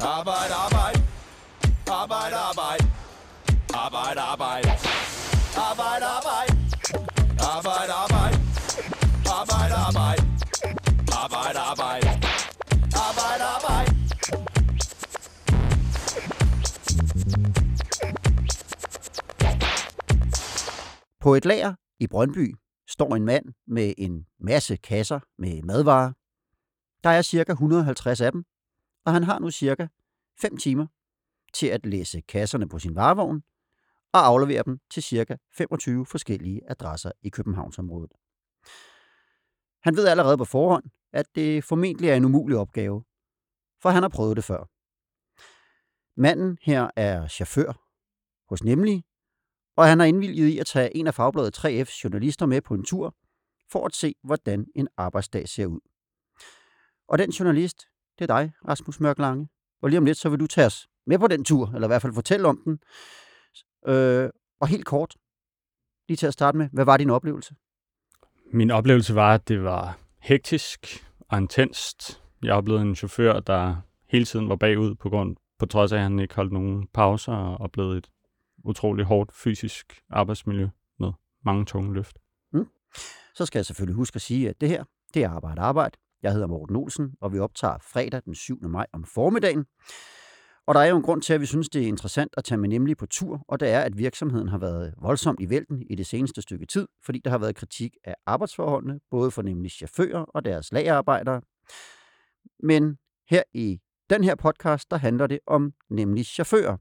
Arbejde, arbejde. Arbejde, arbejde. Arbejde, arbejde. Arbejde, arbejde. Arbejde, arbejde. Arbejde, arbejde. Arbejde, arbejde. Arbejde, arbejde. På et lager i Brøndby står en mand med en masse kasser med madvarer. Der er cirka 150 af dem, og han har nu cirka 5 timer til at læse kasserne på sin varevogn og aflevere dem til cirka 25 forskellige adresser i Københavnsområdet. Han ved allerede på forhånd, at det formentlig er en umulig opgave, for han har prøvet det før. Manden her er chauffør hos Nemlig, og han har indvilget i at tage en af fagbladet 3F's journalister med på en tur, for at se, hvordan en arbejdsdag ser ud. Og den journalist, det er dig, Rasmus Mørk Lange. Og lige om lidt, så vil du tage os med på den tur, eller i hvert fald fortælle om den. Øh, og helt kort, lige til at starte med, hvad var din oplevelse? Min oplevelse var, at det var hektisk og intenst. Jeg oplevede en chauffør, der hele tiden var bagud på grund på trods af, at han ikke holdt nogen pauser og oplevede et utroligt hårdt fysisk arbejdsmiljø med mange tunge løft. Så skal jeg selvfølgelig huske at sige, at det her, det er Arbejde Arbejde. Jeg hedder Morten Olsen, og vi optager fredag den 7. maj om formiddagen. Og der er jo en grund til, at vi synes, det er interessant at tage med nemlig på tur, og det er, at virksomheden har været voldsomt i vælten i det seneste stykke tid, fordi der har været kritik af arbejdsforholdene, både for nemlig chauffører og deres lagerarbejdere. Men her i den her podcast, der handler det om nemlig chauffører.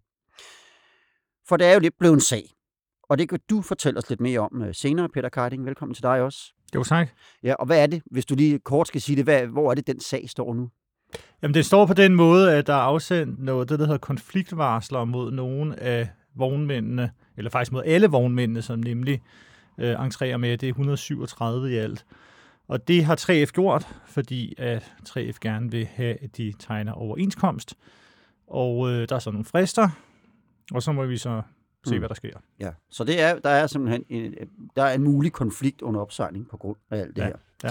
For det er jo lidt blevet en sag, og det kan du fortælle os lidt mere om øh, senere, Peter Karting. Velkommen til dig også. Jo, tak. Ja, og hvad er det, hvis du lige kort skal sige det, hvad, hvor er det, den sag står nu? Jamen, det står på den måde, at der er afsendt noget, det der hedder konfliktvarsler mod nogle af vognmændene, eller faktisk mod alle vognmændene, som nemlig øh, entrerer med. Det er 137 i alt. Og det har 3F gjort, fordi at 3F gerne vil have, at de tegner overenskomst. Og øh, der er så nogle frister, og så må vi så se, Mm. hvad der sker. Ja, så det er, der er simpelthen en, der er en mulig konflikt under opsejling på grund af alt det Ja, her. ja.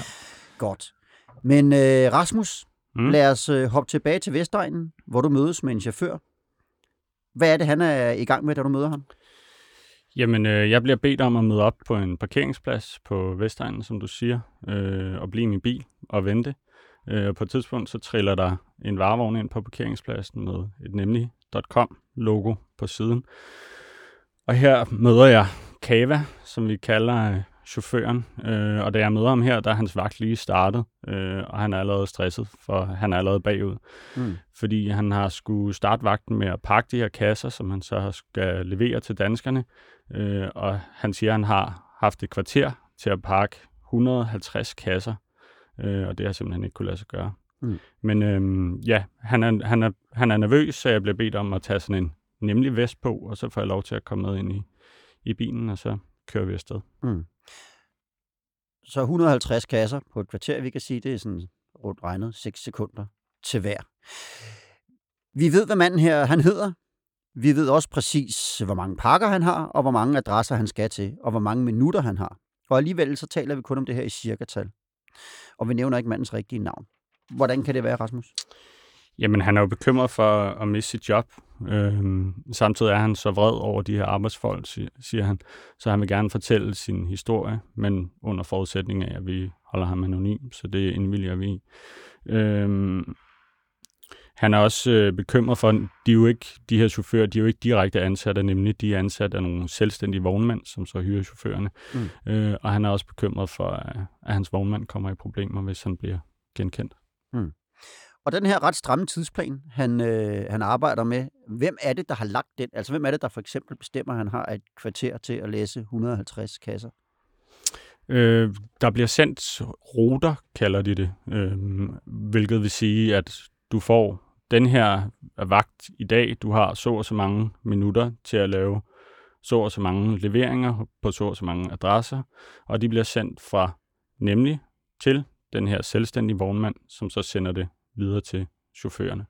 Godt. Men øh, Rasmus, Mm. mm. lad os øh, hoppe tilbage til Vestegnen, hvor du mødes med en chauffør. Hvad er det, han er i gang med, da du møder ham? Jamen, øh, jeg bliver bedt om at møde op på en parkeringsplads på Vestegnen, som du siger, øh, og blive i min bil og vente. Øh, og på et tidspunkt, så triller der en varevogn ind på parkeringspladsen med et nemlig.com-logo på siden. Og her møder jeg Kava, som vi kalder øh, chaufføren. Øh, og da jeg møder ham her, der er hans vagt lige startet, øh, og han er allerede stresset, for han er allerede bagud. Mm. Fordi han har skulle starte vagten med at pakke de her kasser, som han så skal levere til danskerne. Øh, og han siger, at han har haft et kvarter til at pakke 150 kasser, øh, og det har simpelthen ikke kunne lade sig gøre. Mm. Men øh, ja, han er, han, er, han er nervøs, så jeg bliver bedt om at tage sådan en nemlig vestpå, og så får jeg lov til at komme med ind i, i bilen, og så kører vi afsted. Mm. Så 150 kasser på et kvarter, vi kan sige, det er sådan rundt regnet 6 sekunder til hver. Vi ved, hvad manden her han hedder. Vi ved også præcis, hvor mange pakker han har, og hvor mange adresser han skal til, og hvor mange minutter han har. Og alligevel så taler vi kun om det her i cirkatal. Og vi nævner ikke mandens rigtige navn. Hvordan kan det være, Rasmus? Jamen, han er jo bekymret for at miste sit job. Øhm, samtidig er han så vred over de her arbejdsfolk, si- siger han. Så han vil gerne fortælle sin historie, men under forudsætning af, at vi holder ham anonym, så det indvilliger vi i. Øhm, han er også øh, bekymret for, de, er jo ikke, de her chauffører, de er jo ikke direkte ansatte, nemlig de er ansat af nogle selvstændige vognmænd, som så hyrer chaufførerne. Mm. Øh, og han er også bekymret for, at, at hans vognmand kommer i problemer, hvis han bliver genkendt. Og den her ret stramme tidsplan, han, øh, han arbejder med, hvem er det, der har lagt den? Altså, hvem er det, der for eksempel bestemmer, at han har et kvarter til at læse 150 kasser? Øh, der bliver sendt ruter, kalder de det, øh, hvilket vil sige, at du får den her vagt i dag, du har så og så mange minutter til at lave så og så mange leveringer på så og så mange adresser, og de bliver sendt fra nemlig til den her selvstændige vognmand, som så sender det videre til chaufførerne.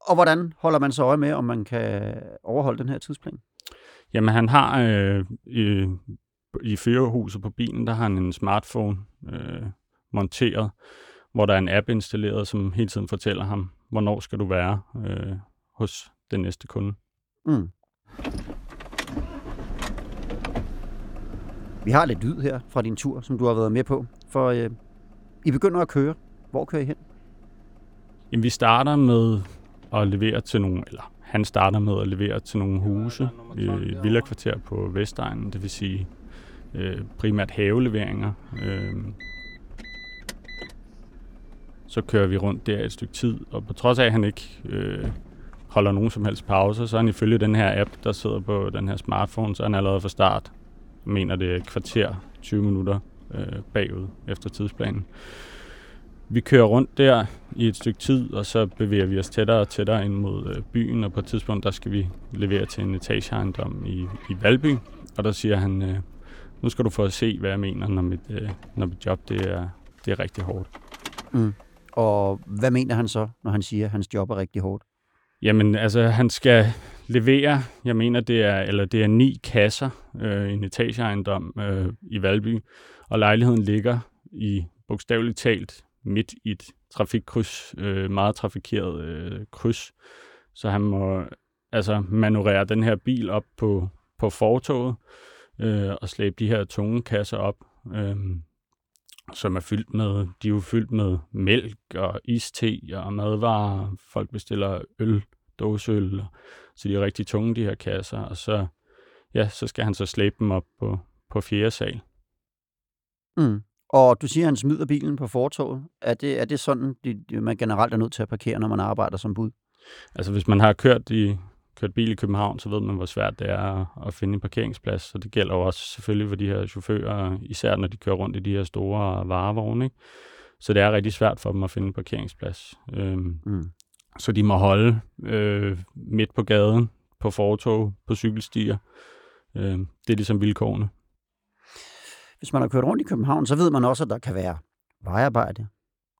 Og hvordan holder man så øje med, om man kan overholde den her tidsplan? Jamen, han har øh, i, i førerhuset på bilen, der har han en smartphone øh, monteret, hvor der er en app installeret, som hele tiden fortæller ham, hvornår skal du være øh, hos den næste kunde. Mm. Vi har lidt lyd her fra din tur, som du har været med på. For øh, I begynder at køre. Hvor kører I hen? Jamen, vi starter med at levere til nogle, eller han starter med at levere til nogle huse i et villakvarter på Vestegnen, det vil sige øh, primært haveleveringer. Øh, så kører vi rundt der et stykke tid, og på trods af, at han ikke øh, holder nogen som helst pauser, så er han ifølge den her app, der sidder på den her smartphone, så er han allerede fra start, mener det er et kvarter, 20 minutter øh, bagud efter tidsplanen. Vi kører rundt der i et stykke tid, og så bevæger vi os tættere og tættere ind mod øh, byen, og på et tidspunkt, der skal vi levere til en etageejendom i, i Valby, og der siger han, øh, nu skal du få at se, hvad jeg mener, når mit, øh, når mit job det er, det er rigtig hårdt. Mm. Og hvad mener han så, når han siger, at hans job er rigtig hårdt? Jamen, altså, han skal levere, jeg mener, det er, eller det er ni kasser øh, i en etageejendom øh, i Valby, og lejligheden ligger i bogstaveligt talt midt i et trafikkryds, øh, meget trafikeret øh, kryds. Så han må altså manøvrere den her bil op på, på fortoget øh, og slæbe de her tunge kasser op. Øh, som er fyldt med, de er jo fyldt med mælk og iste og madvarer. Folk bestiller øl, dåseøl, så de er rigtig tunge, de her kasser. Og så, ja, så skal han så slæbe dem op på, på fjerde sal. Mm. Og du siger, at han smider bilen på fortoget. Er det, er det sådan, de, man generelt er nødt til at parkere, når man arbejder som bud? Altså hvis man har kørt i kørt bil i København, så ved man, hvor svært det er at finde en parkeringsplads. Så det gælder jo også selvfølgelig for de her chauffører, især når de kører rundt i de her store varevogne. Ikke? Så det er rigtig svært for dem at finde en parkeringsplads. Øhm, mm. Så de må holde øh, midt på gaden, på fortog, på cykelstier. Øh, det er ligesom vilkårene. Hvis man har kørt rundt i København, så ved man også, at der kan være vejarbejde,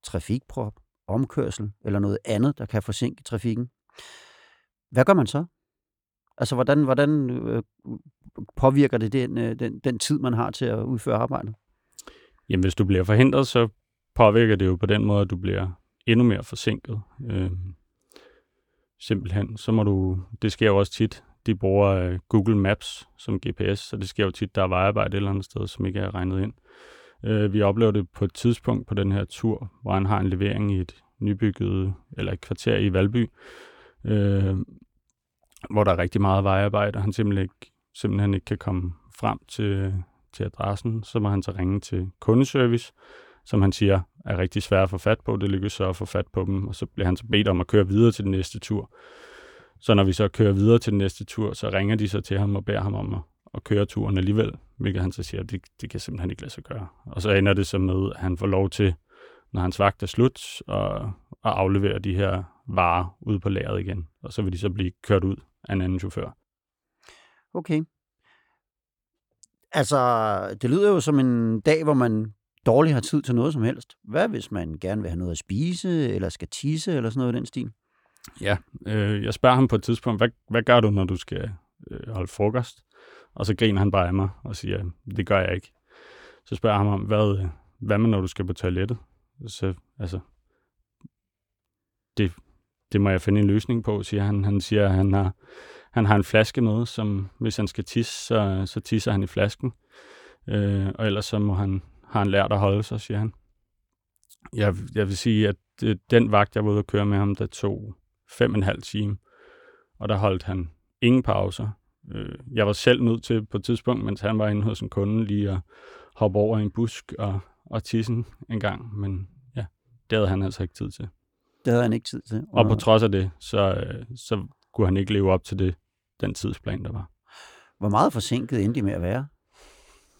trafikprop, omkørsel eller noget andet, der kan forsinke trafikken. Hvad gør man så? Altså, hvordan, hvordan øh, påvirker det den, øh, den, den tid, man har til at udføre arbejdet? Jamen, hvis du bliver forhindret, så påvirker det jo på den måde, at du bliver endnu mere forsinket. Øh, simpelthen. Så må du, det sker jo også tit, de bruger øh, Google Maps som GPS, så det sker jo tit, der er vejarbejde et eller andet sted, som ikke er regnet ind. Øh, vi oplever det på et tidspunkt på den her tur, hvor han har en levering i et nybygget, eller et kvarter i Valby, øh, hvor der er rigtig meget vejarbejde, og han simpelthen ikke, simpelthen ikke kan komme frem til, til adressen, så må han så ringe til kundeservice, som han siger er rigtig svært at få fat på. Det lykkes så at få fat på dem, og så bliver han så bedt om at køre videre til den næste tur. Så når vi så kører videre til den næste tur, så ringer de så til ham og beder ham om at, at køre turen alligevel, hvilket han så siger, det, det kan simpelthen ikke lade sig gøre. Og så ender det så med, at han får lov til, når hans vagt er slut, at, at aflevere de her varer ude på lageret igen. Og så vil de så blive kørt ud af en anden chauffør. Okay. Altså, det lyder jo som en dag, hvor man dårligt har tid til noget som helst. Hvad hvis man gerne vil have noget at spise, eller skal tisse, eller sådan noget i den stil? Ja, øh, jeg spørger ham på et tidspunkt, hvad, hvad gør du, når du skal øh, holde frokost? Og så griner han bare af mig og siger, det gør jeg ikke. Så spørger jeg ham om, hvad, øh, hvad med, når du skal på toilettet? Så, altså, det, det må jeg finde en løsning på, siger han. Han siger, at han har, han har en flaske med, som hvis han skal tisse, så, så tisser han i flasken. Øh, og ellers så må han, har han lært at holde sig, siger han. Jeg, jeg vil sige, at øh, den vagt, jeg var ude at køre med ham, der tog fem og en halv time, og der holdt han ingen pauser. Øh, jeg var selv nødt til på et tidspunkt, mens han var inde hos en kunde, lige at hoppe over en busk og, og tisse en gang, men ja, det havde han altså ikke tid til. Det havde han ikke tid til. Og på trods af det, så, øh, så kunne han ikke leve op til det, den tidsplan, der var. Hvor meget forsinket endte de med at være?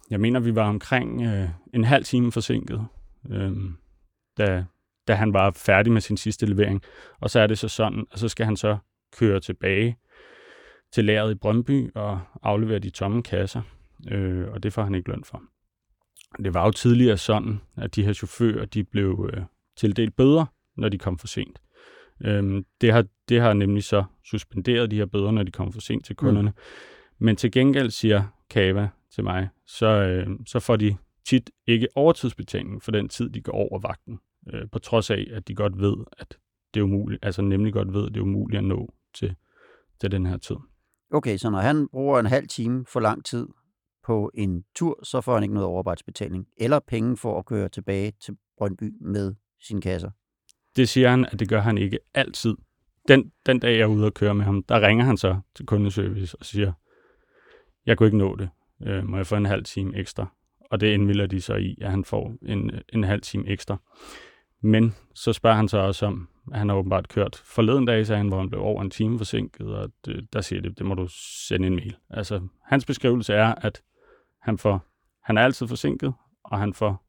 Jeg mener, vi var omkring øh, en halv time forsinket, øh, da, da han var færdig med sin sidste levering. Og så er det så sådan, og så skal han så køre tilbage til lageret i Brøndby og aflevere de tomme kasser, øh, og det får han ikke løn for. Det var jo tidligere sådan, at de her chauffører, de blev øh, tildelt bøder, når de kom for sent. Øhm, det, har, det har nemlig så suspenderet de her bøder, når de kommer for sent til kunderne. Mm. Men til gengæld siger Kava til mig, så, øh, så får de tit ikke overtidsbetaling for den tid, de går over vagten. Øh, på trods af, at de godt ved, at det er umuligt, altså nemlig godt ved, at det er umuligt at nå til, til den her tid. Okay, så når han bruger en halv time for lang tid på en tur, så får han ikke noget overarbejdsbetaling, eller penge for at køre tilbage til Brøndby med sine kasser. Det siger han, at det gør han ikke altid. Den, den dag, jeg er ude og køre med ham, der ringer han så til kundeservice og siger, jeg kunne ikke nå det. Øh, må jeg få en halv time ekstra? Og det indvilder de så i, at han får en, en halv time ekstra. Men så spørger han så også om, at han har åbenbart kørt forleden dag, sagde han, hvor han blev over en time forsinket, og det, der siger det, det må du sende en mail. Altså, hans beskrivelse er, at han, får, han er altid forsinket, og han får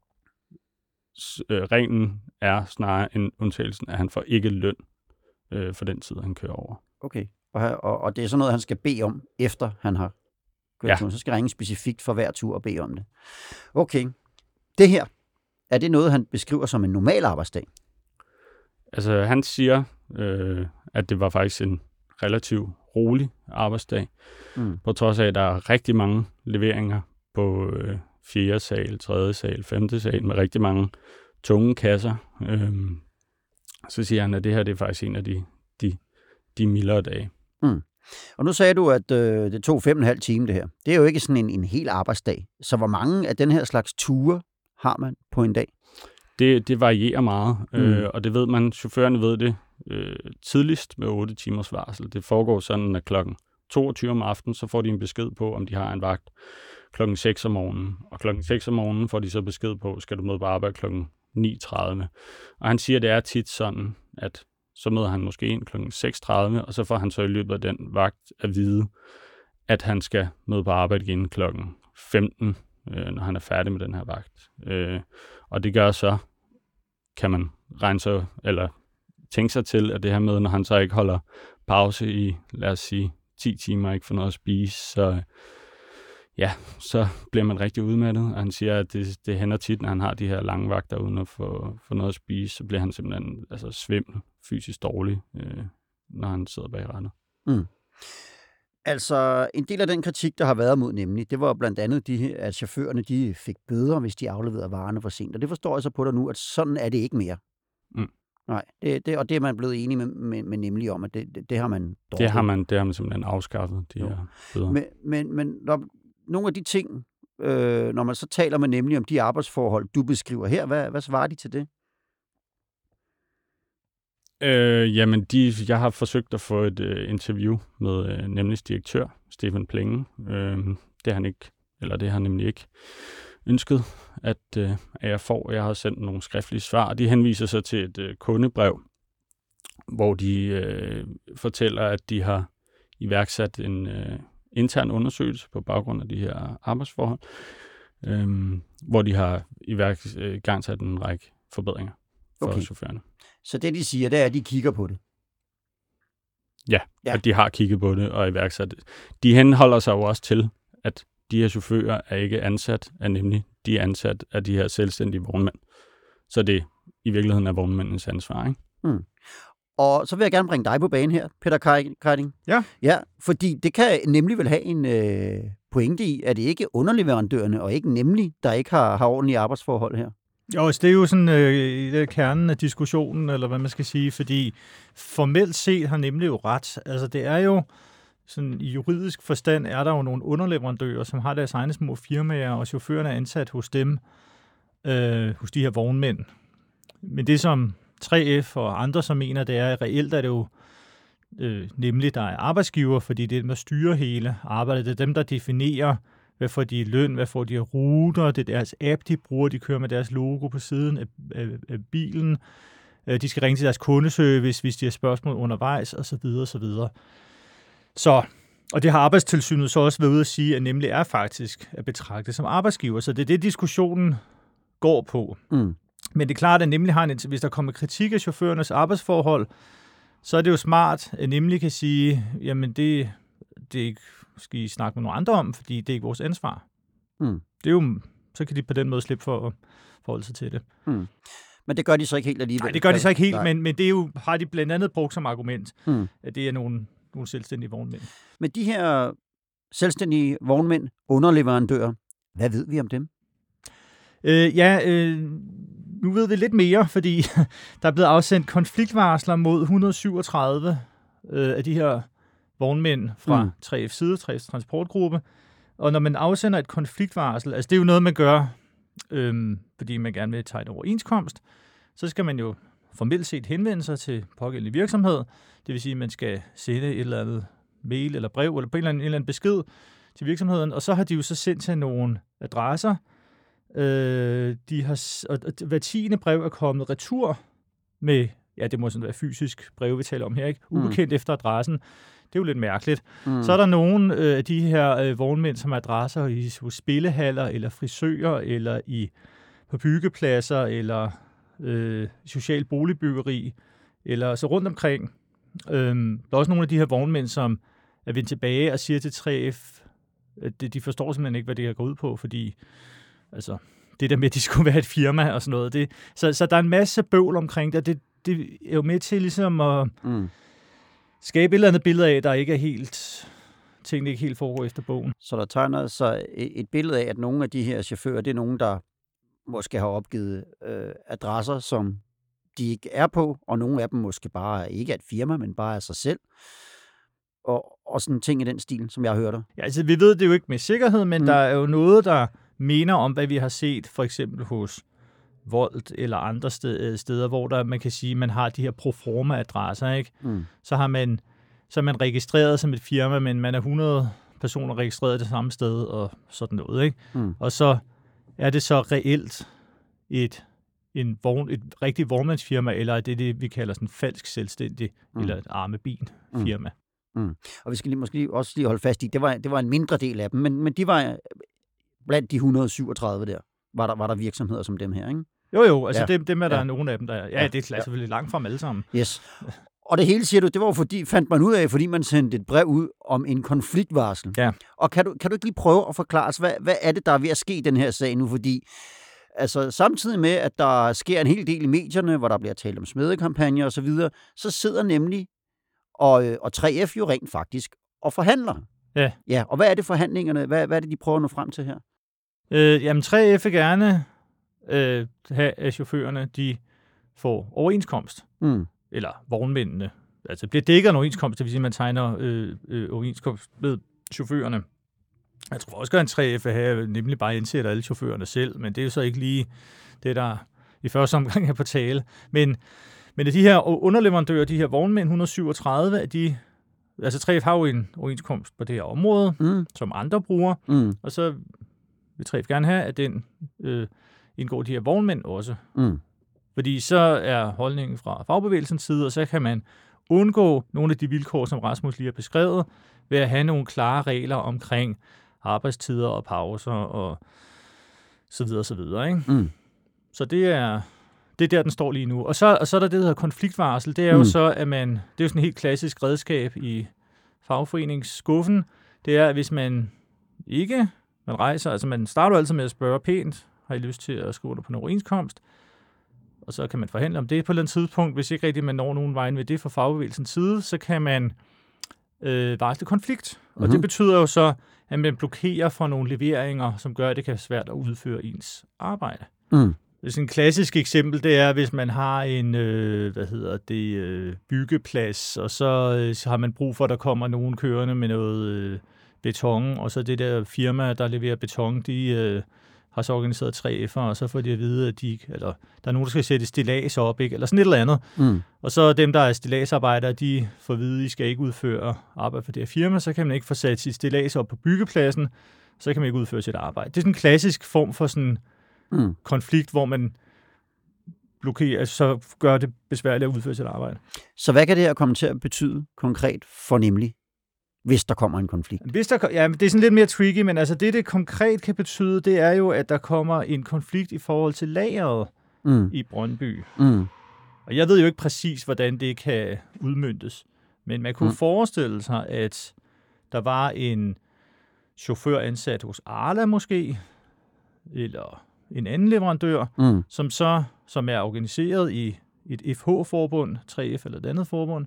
øh, reglen er snarere en undtagelsen, at han får ikke løn øh, for den tid, han kører over. Okay, og, og, og det er sådan noget, han skal bede om, efter han har kørt Ja. turen. Så skal ringe specifikt for hver tur og bede om det. Okay, det her, er det noget, han beskriver som en normal arbejdsdag? Altså, han siger, øh, at det var faktisk en relativt rolig arbejdsdag, Mm. på trods af, at der er rigtig mange leveringer på øh, 4. sal, 3. sal, 5. sal, med rigtig mange tunge kasser. Øhm, så siger han, at det her det er faktisk en af de, de, de mildere dage. Og nu sagde du, at øh, det tog fem og en halv time det her. Det er jo ikke sådan en, en hel arbejdsdag. Så hvor mange af den her slags ture har man på en dag? Det, det varierer meget, Mm. øh, og det ved man, chaufførerne ved det øh, tidligst med 8 timers varsel. Det foregår sådan, at klokken 22 om aftenen, så får de en besked på, om de har en vagt klokken 6 om morgenen. Og klokken 6 om morgenen får de så besked på, skal du møde på arbejde klokken 9.30. Og han siger, at det er tit sådan, at så møder han måske ind klokken 6.30, og så får han så i løbet af den vagt at vide, at han skal møde på arbejde igen klokken 15, øh, når han er færdig med den her vagt. Øh, og det gør så, kan man regne sig, eller tænke sig til, at det her med, når han så ikke holder pause i, lad os sige, 10 timer ikke får noget at spise, så ja, så bliver man rigtig udmattet. Og han siger, at det, det hænder tit, når han har de her lange vagter uden at få, få noget at spise, så bliver han simpelthen altså, svimmel, fysisk dårlig, øh, når han sidder bag rattet. Mm. Altså, en del af den kritik, der har været mod nemlig, det var blandt andet, de, at chaufførerne de fik bøder, hvis de afleverede varerne for sent. Og det forstår jeg så på dig nu, at sådan er det ikke mere. Mm. Nej, det, det, og det er man blevet enig med, med, med nemlig om, at det, det, det har man Det droppet. har, man, det har man simpelthen afskaffet, de Jo. her bøder. Men, men, men når, nogle af de ting, øh, når man så taler med nemlig om de arbejdsforhold, du beskriver her, hvad, hvad svarer de til det? Øh, jamen, de, jeg har forsøgt at få et øh, interview med øh, nemlig direktør, Stefan Plenge. Øh, det har han ikke, eller det har han nemlig ikke ønsket, at, øh, at jeg får. Jeg har sendt nogle skriftlige svar. De henviser sig til et øh, kundebrev, hvor de øh, fortæller, at de har iværksat en øh, intern undersøgelse på baggrund af de her arbejdsforhold, øh, hvor de har iværks, øh, en række forbedringer for okay. chaufførerne. Så det, de siger, det er, at de kigger på det. Ja. ja. at de har kigget på det og iværksat det. De henholder sig jo også til, at de her chauffører er ikke ansat af nemlig, de er ansat af de her selvstændige vognmænd. Så det i virkeligheden er vognmændens ansvar, ikke? Og så vil jeg gerne bringe dig på banen her, Peter Kajting. Ja. Ja, fordi det kan nemlig vel have en øh, pointe i, at det ikke er underleverandørerne, og ikke nemlig, der ikke har, har ordentlige arbejdsforhold her. Jo, altså, det er jo sådan øh, i det kernen af diskussionen, eller hvad man skal sige, fordi formelt set har nemlig jo ret. Altså det er jo, sådan i juridisk forstand er der jo nogle underleverandører, som har deres egne små firmaer, og chaufførerne er ansat hos dem, øh, hos de her vognmænd. Men det som 3F og andre som mener, det er, at reelt er det jo øh, nemlig, der er arbejdsgiver, fordi det er dem, der styrer hele arbejdet. Det er dem, der definerer, hvad får de i løn, hvad får de af ruter, det er deres app, de bruger, de kører med deres logo på siden af, af, af bilen. Øh, De skal ringe til deres kundeservice, hvis de har spørgsmål undervejs, osv. osv. Så, og det har arbejdstilsynet så også været ude at sige, at nemlig er faktisk at betragte som arbejdsgiver. Så det er det, diskussionen går på. Mm. Men det er klart, at nemlig har en, hvis der kommer kritik af chaufførernes arbejdsforhold, så er det jo smart, at nemlig kan sige, jamen det, det skal I snakke med nogle andre om, fordi det er ikke vores ansvar. Mm. Det er jo, så kan de på den måde slippe for at forholde sig til det. Men det gør de så ikke helt alligevel. Nej, det gør de så ikke helt, Nej. men, men det er jo, har de blandt andet brugt som argument, Mm. at det er nogle, nogle selvstændige vognmænd. Men de her selvstændige vognmænd, underleverandører, hvad ved vi om dem? Øh, ja, øh, nu ved vi lidt mere, fordi der er blevet afsendt konfliktvarsler mod 137 øh, af de her vognmænd fra Mm. 3F side, 3F transportgruppe. Og når man afsender et konfliktvarsel, altså det er jo noget, man gør, øhm, fordi man gerne vil tegne overenskomst, så skal man jo formelt set henvende sig til pågældende virksomhed. Det vil sige, at man skal sende et eller andet mail eller brev, eller på en eller anden, en eller anden besked til virksomheden, og så har de jo så sendt til nogle adresser. Øh, de har, og og hver tiende brev er kommet retur med, ja, det må sådan være fysisk brev, vi taler om her, ikke? Mm. Ubekendt efter adressen. Det er jo lidt mærkeligt. Mm. Så er der nogle øh, af de her øh, vognmænd, som har adresser i spillehaller, eller frisører, eller i på byggepladser, eller øh, social boligbyggeri, eller så rundt omkring. Øhm, der er også nogle af de her vognmænd, som er vendt tilbage og siger til 3F, at de, de forstår simpelthen ikke, hvad det her går ud på, fordi altså, det der med, at de skulle være et firma og sådan noget. Det, så, så der er en masse bøvl omkring det, og det, det er jo med til ligesom at Mm. skabe et eller andet billede af, der ikke er helt, tingene ikke helt foregår efter bogen. Så der tegner sig et billede af, at nogle af de her chauffører, det er nogen, der måske har opgivet øh, adresser, som de ikke er på, og nogle af dem måske bare ikke er et firma, men bare er sig selv. Og, og sådan ting i den stil, som jeg har hørt dig. Ja, altså, vi ved det jo ikke med sikkerhed, men Mm. der er jo noget, der minder om, hvad vi har set for eksempel hos Volt eller andre steder, steder hvor der, man kan sige, man har de her proforma-adresser, ikke? Mm. Så har man, så er man registreret som et firma, men man er 100 personer registreret det samme sted og sådan noget, ikke? Mm. Og så er det så reelt et, en vogn, et rigtigt vognmandsfirma, eller er det det, vi kalder sådan falsk selvstændig, Mm. mm. eller et armebin-firma. Og vi skal lige, måske også lige holde fast i, det var, det var en mindre del af dem, men, men de var øh, blandt de 137 der, var der, var der virksomheder som dem her, ikke? Jo, jo, altså Ja. ja. dem, dem er der Ja. ja. nogle af dem, der er. Ja, Ja. ja det er selvfølgelig langt fra dem alle sammen. Yes. Og det hele, siger du, det var fordi, fandt man ud af, fordi man sendte et brev ud om en konfliktvarsel. Ja. Og kan du, kan du ikke lige prøve at forklare os, hvad, hvad er det, der er ved at ske i den her sag nu? Fordi altså, samtidig med, at der sker en hel del i medierne, hvor der bliver talt om smedekampagner osv., så, så sidder nemlig og, øh, og 3F jo rent faktisk og forhandler. Ja. Ja, og hvad er det forhandlingerne? Hvad, hvad er det, de prøver at nå frem til her? Øh, jamen 3F vil gerne øh, have, at chaufførerne de får overenskomst. Mm. Eller vognmændene. Altså bliver dækket en overenskomst, det vil sige, at man tegner øh, øh, overenskomst med chaufførerne. Jeg tror også at 3F vil have nemlig bare indsætter alle chaufførerne selv, men det er jo så ikke lige det, der i første omgang er på tale. Men, men de her underleverandører, de her vognmænd, 137, at de, altså 3F har jo en overenskomst på det her område, Mm. som andre bruger, Mm. og så vil 3F gerne have, at den øh, indgår de her vognmænd også. Mm. Fordi så er holdningen fra fagbevægelsens side, og så kan man undgå nogle af de vilkår, som Rasmus lige har beskrevet, ved at have nogle klare regler omkring arbejdstider og pauser og så videre, så videre. Ikke? Mm. Så det er, det er der, den står lige nu. Og så, og så er der det, der hedder konfliktvarsel. Det er Mm. jo så, at man, det er jo sådan et helt klassisk redskab i fagforeningsskuffen. Det er, at hvis man ikke, man rejser, altså man starter altid med at spørge pænt, har I lyst til at skrive under på en overenskomst? Og så kan man forhandle om det på et eller andet tidspunkt. Hvis ikke rigtig man når nogen vejen ved det fra fagbevægelsens side, så kan man øh, varsle konflikt. Og Mhm. det betyder jo så, at man blokerer for nogle leveringer, som gør, at det kan være svært at udføre ens arbejde. Mm. Sådan en klassisk eksempel, det er, hvis man har en øh, hvad hedder det, øh, byggeplads, og så, øh, så har man brug for, at der kommer nogen kørende med noget øh, beton, og så det der firma, der leverer beton, de øh, har så organiseret tre F'er, og så får de at vide, at de, eller, der er nogen, der skal sætte stillads op, ikke? eller sådan et eller andet. Mm. Og så dem, der er stilladsarbejdere, de får at vide, at I skal ikke udføre arbejde for det her firma, så kan man ikke få sat sit stillads op på byggepladsen, så kan man ikke udføre sit arbejde. Det er sådan en klassisk form for sådan Mm. konflikt, hvor man blokerer, altså så gør det besværligt at udføre sit arbejde. Så hvad kan det her komme til at betyde konkret for nemlig, hvis der kommer en konflikt? Hvis der, ja, det er sådan lidt mere tricky, men altså det, det konkret kan betyde, det er jo, at der kommer en konflikt i forhold til lageret Mm. i Brøndby. Mm. Og jeg ved jo ikke præcis, hvordan det kan udmyndtes, men man kunne mm. forestille sig, at der var en chauffør ansat hos Arla måske, eller en anden leverandør, Mm. som så som er organiseret i et FH-forbund, 3F eller et andet forbund,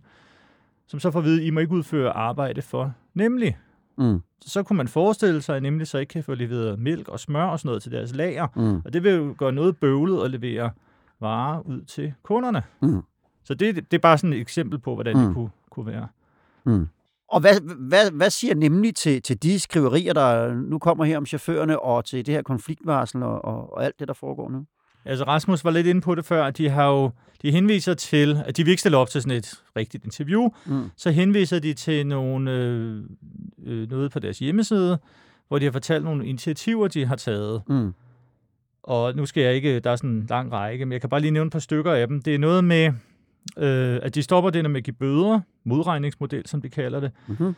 som så får at vide, at I må ikke udføre arbejde for. Nemlig, Mm. så kunne man forestille sig, at nemlig så ikke kan få leveret mælk og smør og sådan noget til deres lager. Mm. Og det vil jo gøre noget bøvlet at levere varer ud til kunderne. Mm. Så det, det er bare sådan et eksempel på, hvordan mm. Mm. det kunne, kunne være. Mm. Og hvad, hvad, hvad siger nemlig til, til de skriverier, der nu kommer her om chaufførerne, og til det her konfliktvarsel og, og, og alt det, der foregår nu? Altså Rasmus var lidt inde på det før, de har jo, de henviser til, at de vil ikke stille op til sådan et rigtigt interview, Mm. så henviser de til nogle, øh, øh, noget på deres hjemmeside, hvor de har fortalt nogle initiativer, de har taget. Mm. Og nu skal jeg ikke, der er sådan en lang række, men jeg kan bare lige nævne et par stykker af dem. Det er noget med, øh, at de stopper det med at give bøder, modregningsmodel, som de kalder det. Mm-hmm.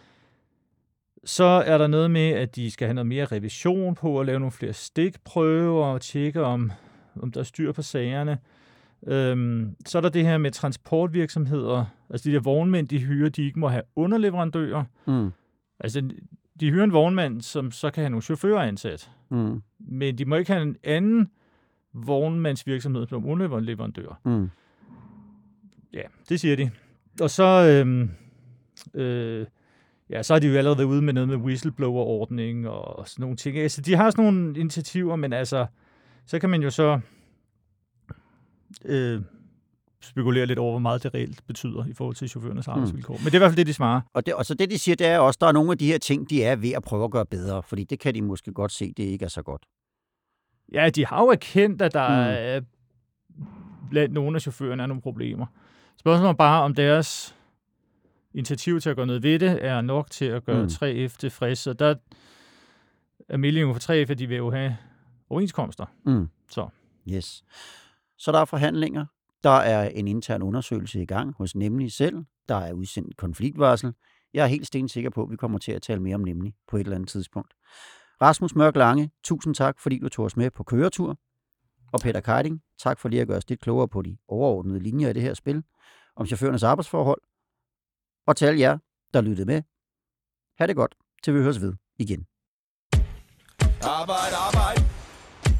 Så er der noget med, at de skal have noget mere revision på, at lave nogle flere stikprøver og tjekke, om, om der er styr på sagerne. Øhm, så er der det her med transportvirksomheder. Altså de der vognmænd, de hyrer, de ikke må have underleverandører. Mm. Altså de hyrer en vognmand, som så kan have nogle chauffører ansat. Mm. Men de må ikke have en anden vognmandsvirksomhed som underleverandør. Mm. Ja, det siger de. Og så, øhm, øh, ja, så er de jo allerede ude med noget med whistleblower-ordning og sådan nogle ting. Altså, de har sådan nogle initiativer, men altså, så kan man jo så øh, spekulere lidt over, hvor meget det reelt betyder i forhold til chaufførernes arbejdsvilkår. Men det er i hvert fald det, de svarer. Og, det, og så det, de siger, det er også, der er nogle af de her ting, de er ved at prøve at gøre bedre, fordi det kan de måske godt se, det ikke er så godt. Ja, de har jo erkendt, at der Mm. mm. er blandt nogle af chaufførerne er nogle problemer. Spørgsmålet er bare, om deres initiativ til at gøre noget ved det, er nok til at gøre Mm. mm. 3F tilfreds. Så der er meldingen fra 3F, at de vil jo have overenskomster. Mm. Så. Yes. Så der er forhandlinger. Der er en intern undersøgelse i gang hos Nemlig selv. Der er udsendt konfliktvarsel. Jeg er helt stensikker på, at vi kommer til at tale mere om Nemlig på et eller andet tidspunkt. Rasmus Mørk Lange, tusind tak, fordi du tog os med på køretur. Og Peter Keiding, tak for lige at gøre os lidt klogere på de overordnede linjer i det her spil om chaufførernes arbejdsforhold. Og til alle jer, der lyttede med. Ha' det godt, til vi høres ved igen.